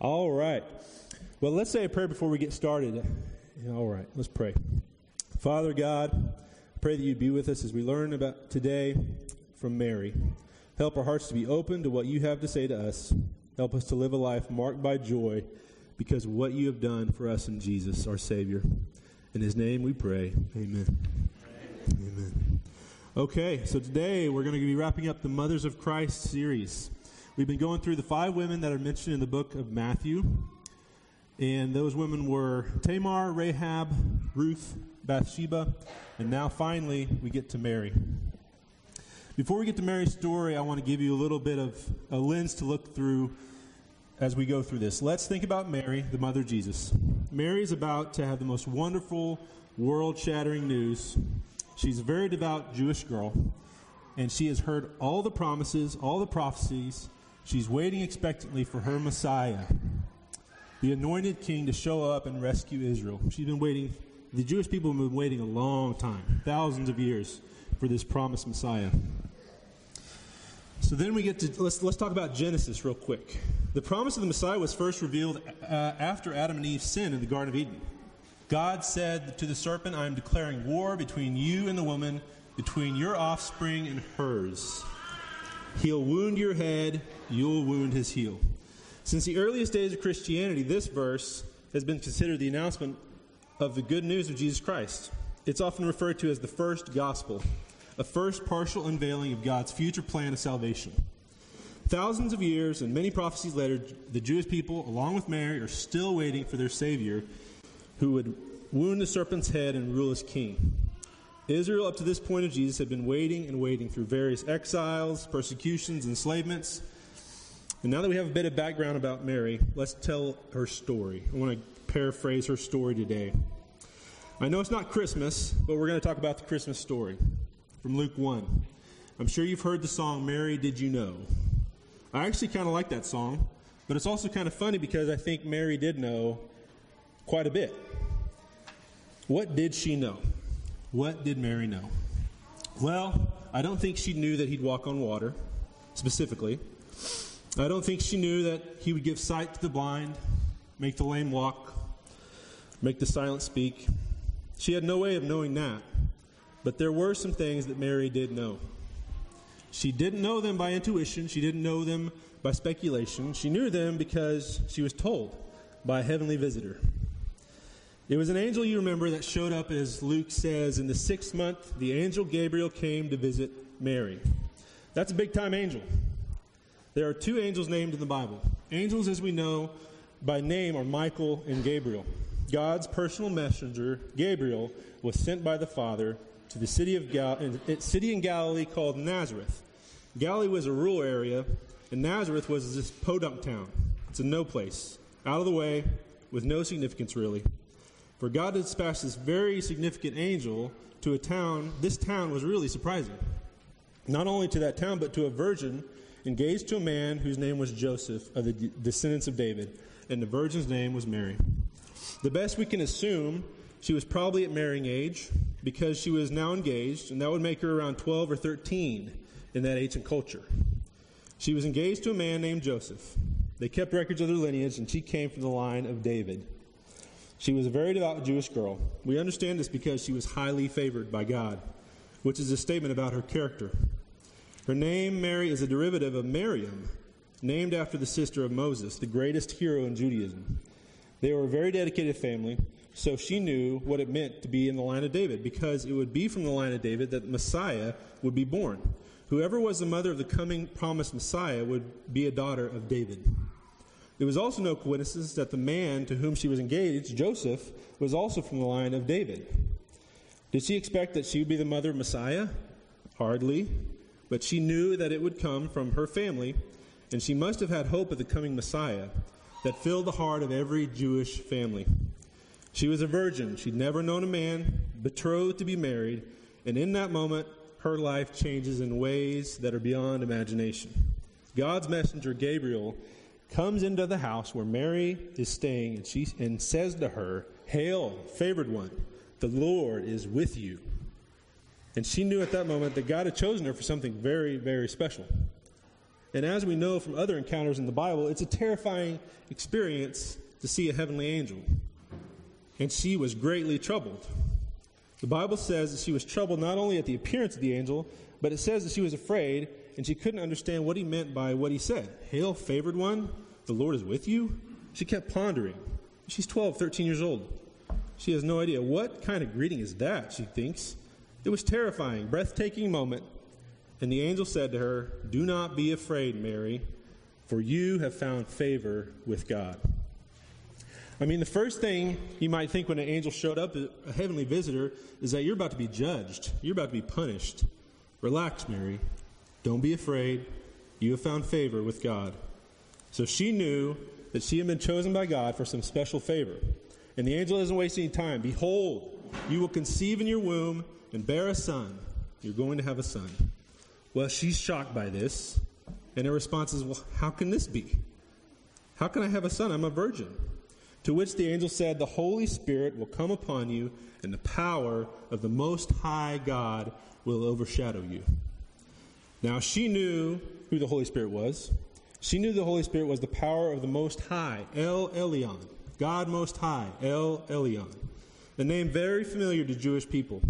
All right. Well, let's say a prayer before we get started. All right, let's pray. Father God, pray that you be with us as we learn about today from Mary. Help our hearts to be open to what you have to say to us. Help us to live a life marked by joy because of what you have done for us in Jesus, our Savior. In his name we pray. Amen. Amen. Okay, so today we're going to be wrapping up the Mothers of Christ series. We've been going through the five women that are mentioned in the book of Matthew. And those women were Tamar, Rahab, Ruth, Bathsheba, and now finally we get to Mary. Before we get to Mary's story, I want to give you a little bit of a lens to look through as we go through this. Let's think about Mary, the mother of Jesus. Mary is about to have the most wonderful, world shattering news. She's a very devout Jewish girl, and she has heard all the promises, all the prophecies, She's waiting expectantly for her Messiah, the anointed king, to show up and rescue Israel. She's been waiting, the Jewish people have been waiting a long time, thousands of years, for this promised Messiah. So then we get to, let's, let's talk about Genesis real quick. The promise of the Messiah was first revealed uh, after Adam and Eve sinned in the Garden of Eden. God said to the serpent, I am declaring war between you and the woman, between your offspring and hers. He'll wound your head, you'll wound his heel. Since the earliest days of Christianity, this verse has been considered the announcement of the good news of Jesus Christ. It's often referred to as the first gospel, a first partial unveiling of God's future plan of salvation. Thousands of years and many prophecies later, the Jewish people, along with Mary, are still waiting for their Savior who would wound the serpent's head and rule as king. Israel, up to this point of Jesus, had been waiting and waiting through various exiles, persecutions, enslavements. And now that we have a bit of background about Mary, let's tell her story. I want to paraphrase her story today. I know it's not Christmas, but we're going to talk about the Christmas story from Luke 1. I'm sure you've heard the song, Mary, Did You Know? I actually kind of like that song, but it's also kind of funny because I think Mary did know quite a bit. What did she know? What did Mary know? Well, I don't think she knew that he'd walk on water, specifically. I don't think she knew that he would give sight to the blind, make the lame walk, make the silent speak. She had no way of knowing that. But there were some things that Mary did know. She didn't know them by intuition, she didn't know them by speculation. She knew them because she was told by a heavenly visitor. It was an angel you remember that showed up, as Luke says, in the sixth month, the angel Gabriel came to visit Mary. That's a big time angel. There are two angels named in the Bible. Angels, as we know by name, are Michael and Gabriel. God's personal messenger, Gabriel, was sent by the Father to the city of Gal- city in Galilee called Nazareth. Galilee was a rural area, and Nazareth was this podunk town. It's a no place, out of the way, with no significance really. For God to dispatch this very significant angel to a town, this town was really surprising. Not only to that town, but to a virgin engaged to a man whose name was Joseph, of the descendants of David, and the virgin's name was Mary. The best we can assume, she was probably at marrying age because she was now engaged, and that would make her around 12 or 13 in that ancient culture. She was engaged to a man named Joseph. They kept records of their lineage, and she came from the line of David. She was a very devout Jewish girl. We understand this because she was highly favored by God, which is a statement about her character. Her name, Mary, is a derivative of Miriam, named after the sister of Moses, the greatest hero in Judaism. They were a very dedicated family, so she knew what it meant to be in the line of David, because it would be from the line of David that Messiah would be born. Whoever was the mother of the coming promised Messiah would be a daughter of David. It was also no coincidence that the man to whom she was engaged, Joseph, was also from the line of David. Did she expect that she would be the mother of Messiah? Hardly. But she knew that it would come from her family, and she must have had hope of the coming Messiah that filled the heart of every Jewish family. She was a virgin. She'd never known a man, betrothed to be married, and in that moment, her life changes in ways that are beyond imagination. God's messenger, Gabriel, comes into the house where Mary is staying and she and says to her, "Hail, favored one, the Lord is with you." And she knew at that moment that God had chosen her for something very, very special. And as we know from other encounters in the Bible, it's a terrifying experience to see a heavenly angel. And she was greatly troubled. The Bible says that she was troubled not only at the appearance of the angel, but it says that she was afraid and she couldn't understand what he meant by what he said. Hail, favored one, the Lord is with you. She kept pondering. She's 12, 13 years old. She has no idea. What kind of greeting is that, she thinks. It was terrifying, breathtaking moment. And the angel said to her, Do not be afraid, Mary, for you have found favor with God. I mean, the first thing you might think when an angel showed up, a heavenly visitor, is that you're about to be judged. You're about to be punished. Relax, Mary. Don't be afraid. You have found favor with God. So she knew that she had been chosen by God for some special favor. And the angel doesn't waste any time. Behold, you will conceive in your womb and bear a son. You're going to have a son. Well, she's shocked by this. And her response is, Well, how can this be? How can I have a son? I'm a virgin. To which the angel said, The Holy Spirit will come upon you, and the power of the Most High God will overshadow you. Now, she knew who the Holy Spirit was. She knew the Holy Spirit was the power of the Most High, El Elyon, God Most High, El Elyon. A name very familiar to Jewish people.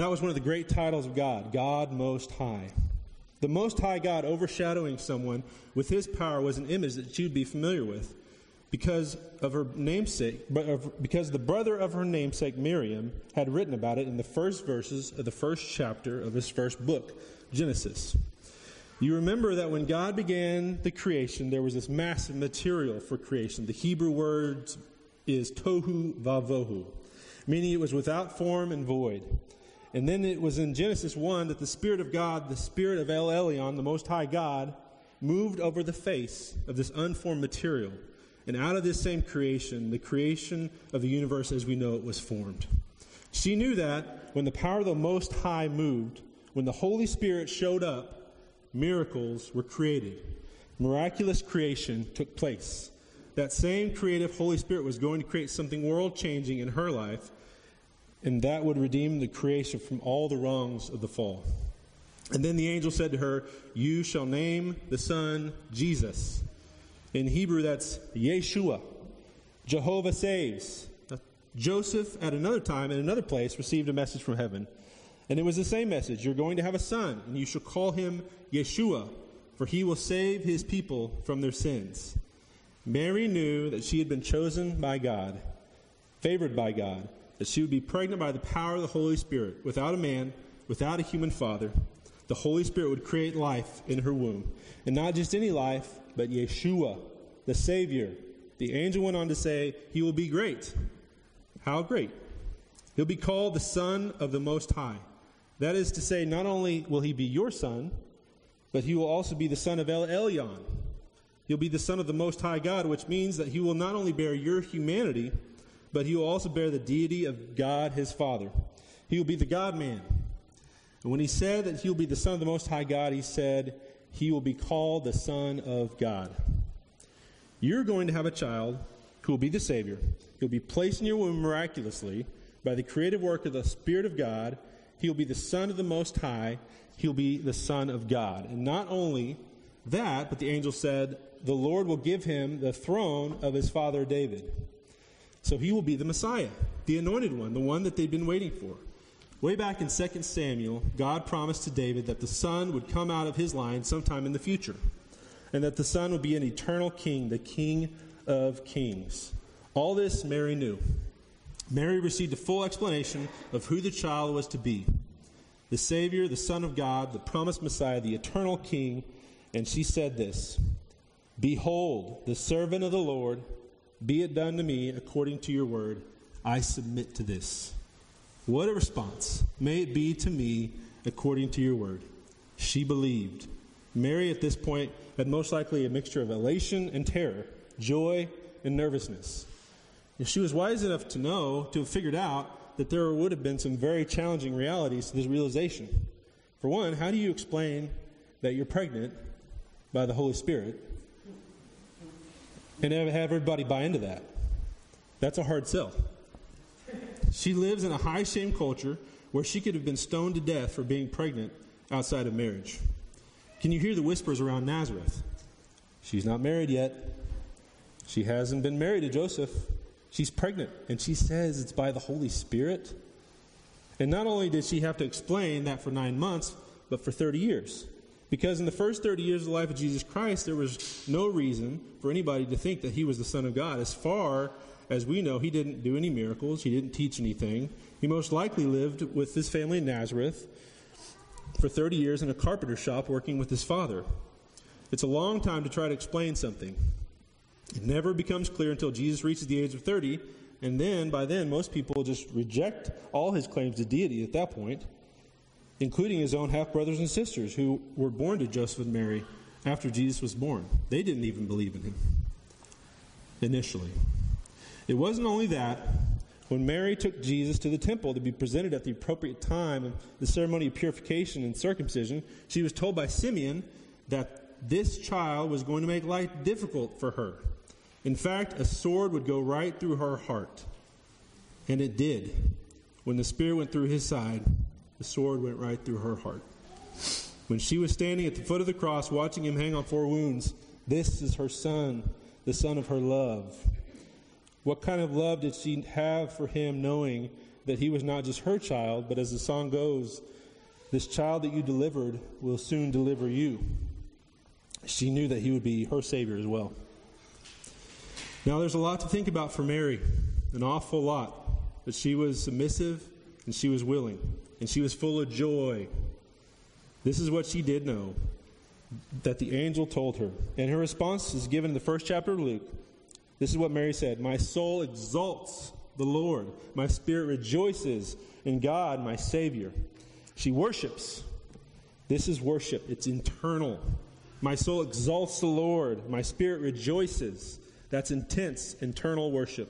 That was one of the great titles of God, God Most High. The Most High God overshadowing someone with his power was an image that would be familiar with because of her namesake, because the brother of her namesake, Miriam, had written about it in the first verses of the first chapter of his first book, Genesis. You remember that when God began the creation, there was this massive material for creation. The Hebrew word is tohu vavohu, meaning it was without form and void. And then it was in Genesis 1 that the Spirit of God, the Spirit of El Elyon, the Most High God, moved over the face of this unformed material. And out of this same creation, the creation of the universe as we know it was formed. She knew that when the power of the Most High moved, when the Holy Spirit showed up, miracles were created. Miraculous creation took place. That same creative Holy Spirit was going to create something world changing in her life and that would redeem the creation from all the wrongs of the fall. And then the angel said to her, You shall name the son Jesus. In Hebrew, that's Yeshua. Jehovah saves. Joseph, at another time, in another place, received a message from heaven. And it was the same message You're going to have a son, and you shall call him Yeshua, for he will save his people from their sins. Mary knew that she had been chosen by God, favored by God that she would be pregnant by the power of the Holy Spirit, without a man, without a human father. The Holy Spirit would create life in her womb. And not just any life, but Yeshua, the Savior. The angel went on to say, He will be great. How great? He'll be called the Son of the Most High. That is to say, not only will he be your son, but he will also be the son of El Elyon. He'll be the son of the Most High God, which means that he will not only bear your humanity, but he will also bear the deity of God his Father. He will be the God man. And when he said that he will be the Son of the Most High God, he said, He will be called the Son of God. You're going to have a child who will be the Savior. He'll be placed in your womb miraculously by the creative work of the Spirit of God. He'll be the Son of the Most High. He'll be the Son of God. And not only that, but the angel said, The Lord will give him the throne of his father David. So he will be the Messiah, the anointed one, the one that they've been waiting for. Way back in 2 Samuel, God promised to David that the son would come out of his line sometime in the future, and that the son would be an eternal king, the king of kings. All this Mary knew. Mary received a full explanation of who the child was to be the Savior, the Son of God, the promised Messiah, the eternal King. And she said this Behold, the servant of the Lord be it done to me according to your word. I submit to this. What a response. May it be to me according to your word. She believed. Mary, at this point, had most likely a mixture of elation and terror, joy and nervousness. And she was wise enough to know, to have figured out, that there would have been some very challenging realities to this realization. For one, how do you explain that you're pregnant by the Holy Spirit and have everybody buy into that. That's a hard sell. She lives in a high shame culture where she could have been stoned to death for being pregnant outside of marriage. Can you hear the whispers around Nazareth? She's not married yet. She hasn't been married to Joseph. She's pregnant, and she says it's by the Holy Spirit. And not only did she have to explain that for nine months, but for 30 years. Because in the first 30 years of the life of Jesus Christ, there was no reason for anybody to think that he was the Son of God. As far as we know, he didn't do any miracles, he didn't teach anything. He most likely lived with his family in Nazareth for 30 years in a carpenter shop working with his father. It's a long time to try to explain something. It never becomes clear until Jesus reaches the age of 30, and then, by then, most people just reject all his claims to deity at that point, including his own half brothers and sisters who were born to Joseph and Mary after Jesus was born. They didn't even believe in him initially. It wasn't only that. When Mary took Jesus to the temple to be presented at the appropriate time of the ceremony of purification and circumcision, she was told by Simeon that this child was going to make life difficult for her. In fact, a sword would go right through her heart. And it did. When the spear went through his side, the sword went right through her heart. When she was standing at the foot of the cross, watching him hang on four wounds, this is her son, the son of her love. What kind of love did she have for him, knowing that he was not just her child, but as the song goes, this child that you delivered will soon deliver you? she knew that he would be her Savior as well. Now, there's a lot to think about for Mary, an awful lot. But she was submissive and she was willing, and she was full of joy. This is what she did know that the angel told her. And her response is given in the first chapter of Luke. This is what Mary said My soul exalts the Lord, my spirit rejoices in God, my Savior. She worships. This is worship, it's internal. My soul exalts the Lord. My spirit rejoices. That's intense, internal worship.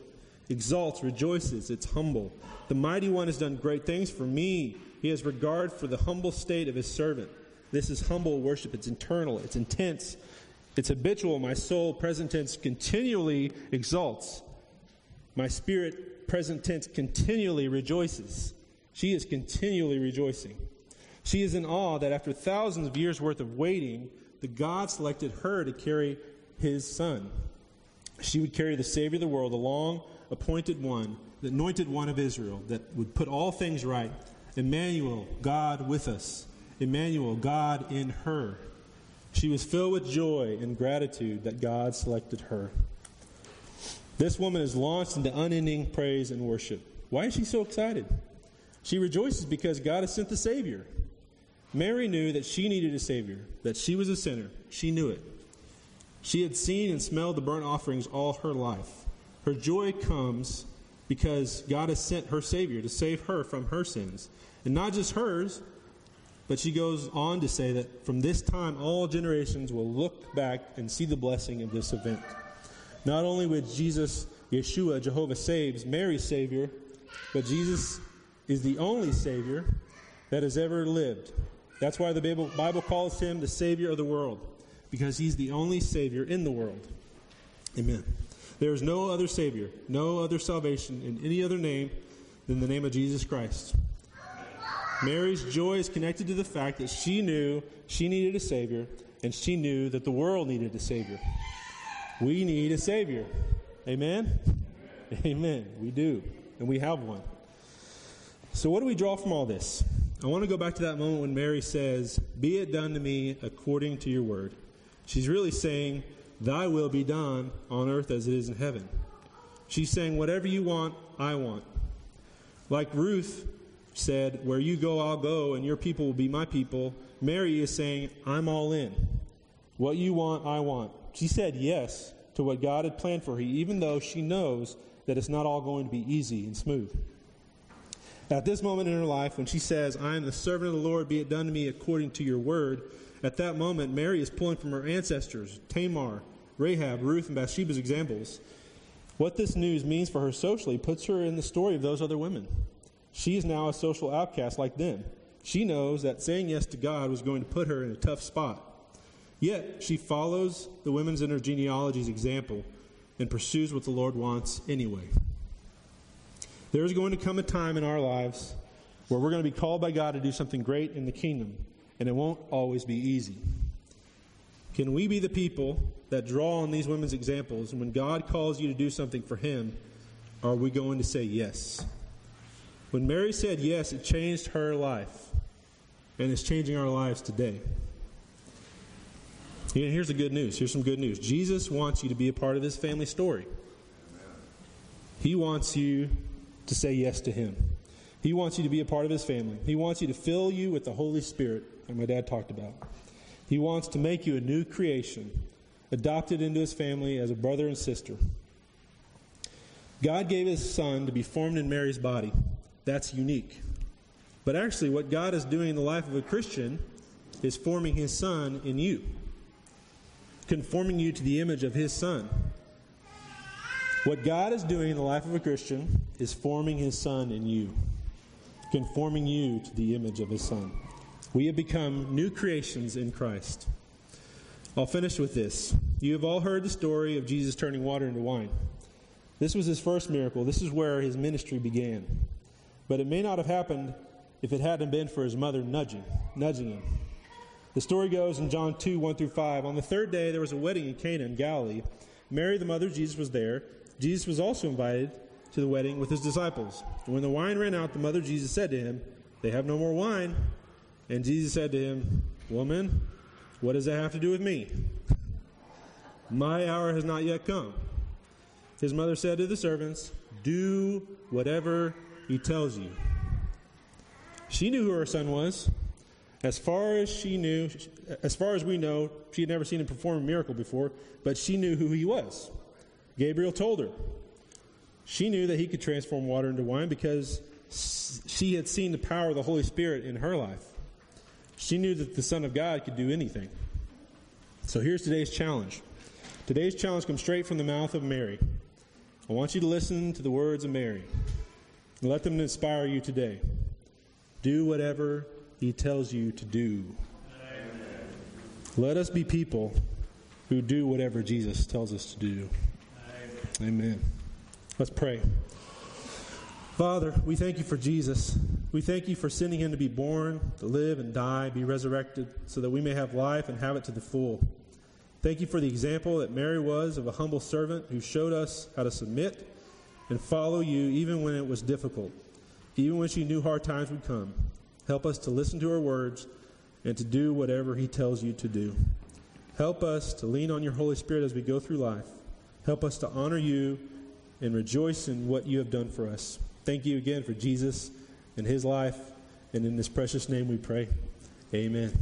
Exalts, rejoices. It's humble. The mighty one has done great things for me. He has regard for the humble state of his servant. This is humble worship. It's internal, it's intense, it's habitual. My soul, present tense, continually exalts. My spirit, present tense, continually rejoices. She is continually rejoicing. She is in awe that after thousands of years' worth of waiting, the God selected her to carry his son. She would carry the Savior of the world, the long appointed one, the anointed one of Israel, that would put all things right. Emmanuel, God with us. Emmanuel, God in her. She was filled with joy and gratitude that God selected her. This woman is launched into unending praise and worship. Why is she so excited? She rejoices because God has sent the Savior. Mary knew that she needed a Savior, that she was a sinner. She knew it. She had seen and smelled the burnt offerings all her life. Her joy comes because God has sent her Savior to save her from her sins. And not just hers, but she goes on to say that from this time all generations will look back and see the blessing of this event. Not only would Jesus, Yeshua, Jehovah saves, Mary's Savior, but Jesus is the only Savior that has ever lived. That's why the Bible calls him the Savior of the world, because he's the only Savior in the world. Amen. There is no other Savior, no other salvation in any other name than the name of Jesus Christ. Mary's joy is connected to the fact that she knew she needed a Savior, and she knew that the world needed a Savior. We need a Savior. Amen? Amen. We do. And we have one. So, what do we draw from all this? I want to go back to that moment when Mary says, Be it done to me according to your word. She's really saying, Thy will be done on earth as it is in heaven. She's saying, Whatever you want, I want. Like Ruth said, Where you go, I'll go, and your people will be my people. Mary is saying, I'm all in. What you want, I want. She said yes to what God had planned for her, even though she knows that it's not all going to be easy and smooth. At this moment in her life, when she says, I am the servant of the Lord, be it done to me according to your word, at that moment, Mary is pulling from her ancestors, Tamar, Rahab, Ruth, and Bathsheba's examples. What this news means for her socially puts her in the story of those other women. She is now a social outcast like them. She knows that saying yes to God was going to put her in a tough spot. Yet, she follows the women's in her genealogy's example and pursues what the Lord wants anyway. There is going to come a time in our lives where we're going to be called by God to do something great in the kingdom, and it won't always be easy. Can we be the people that draw on these women's examples? When God calls you to do something for Him, are we going to say yes? When Mary said yes, it changed her life, and it's changing our lives today. Here's the good news. Here's some good news. Jesus wants you to be a part of his family story. He wants you to say yes to him. He wants you to be a part of his family. He wants you to fill you with the Holy Spirit, like my dad talked about. He wants to make you a new creation, adopted into his family as a brother and sister. God gave his son to be formed in Mary's body. That's unique. But actually, what God is doing in the life of a Christian is forming his son in you, conforming you to the image of his son. What God is doing in the life of a Christian is forming his son in you, conforming you to the image of his son. We have become new creations in Christ. I'll finish with this. You have all heard the story of Jesus turning water into wine. This was his first miracle. This is where his ministry began. But it may not have happened if it hadn't been for his mother nudging, nudging him. The story goes in John 2 1 through 5. On the third day, there was a wedding in Cana in Galilee. Mary, the mother of Jesus, was there. Jesus was also invited to the wedding with his disciples. And when the wine ran out, the mother of Jesus said to him, They have no more wine. And Jesus said to him, Woman, what does that have to do with me? My hour has not yet come. His mother said to the servants, Do whatever he tells you. She knew who her son was. As far as she knew, as far as we know, she had never seen him perform a miracle before, but she knew who he was. Gabriel told her. She knew that he could transform water into wine because she had seen the power of the Holy Spirit in her life. She knew that the Son of God could do anything. So here's today's challenge. Today's challenge comes straight from the mouth of Mary. I want you to listen to the words of Mary and let them inspire you today. Do whatever he tells you to do. Amen. Let us be people who do whatever Jesus tells us to do. Amen. Amen. Let's pray. Father, we thank you for Jesus. We thank you for sending him to be born, to live and die, be resurrected, so that we may have life and have it to the full. Thank you for the example that Mary was of a humble servant who showed us how to submit and follow you even when it was difficult, even when she knew hard times would come. Help us to listen to her words and to do whatever he tells you to do. Help us to lean on your Holy Spirit as we go through life. Help us to honor you and rejoice in what you have done for us. Thank you again for Jesus and his life. And in this precious name we pray. Amen.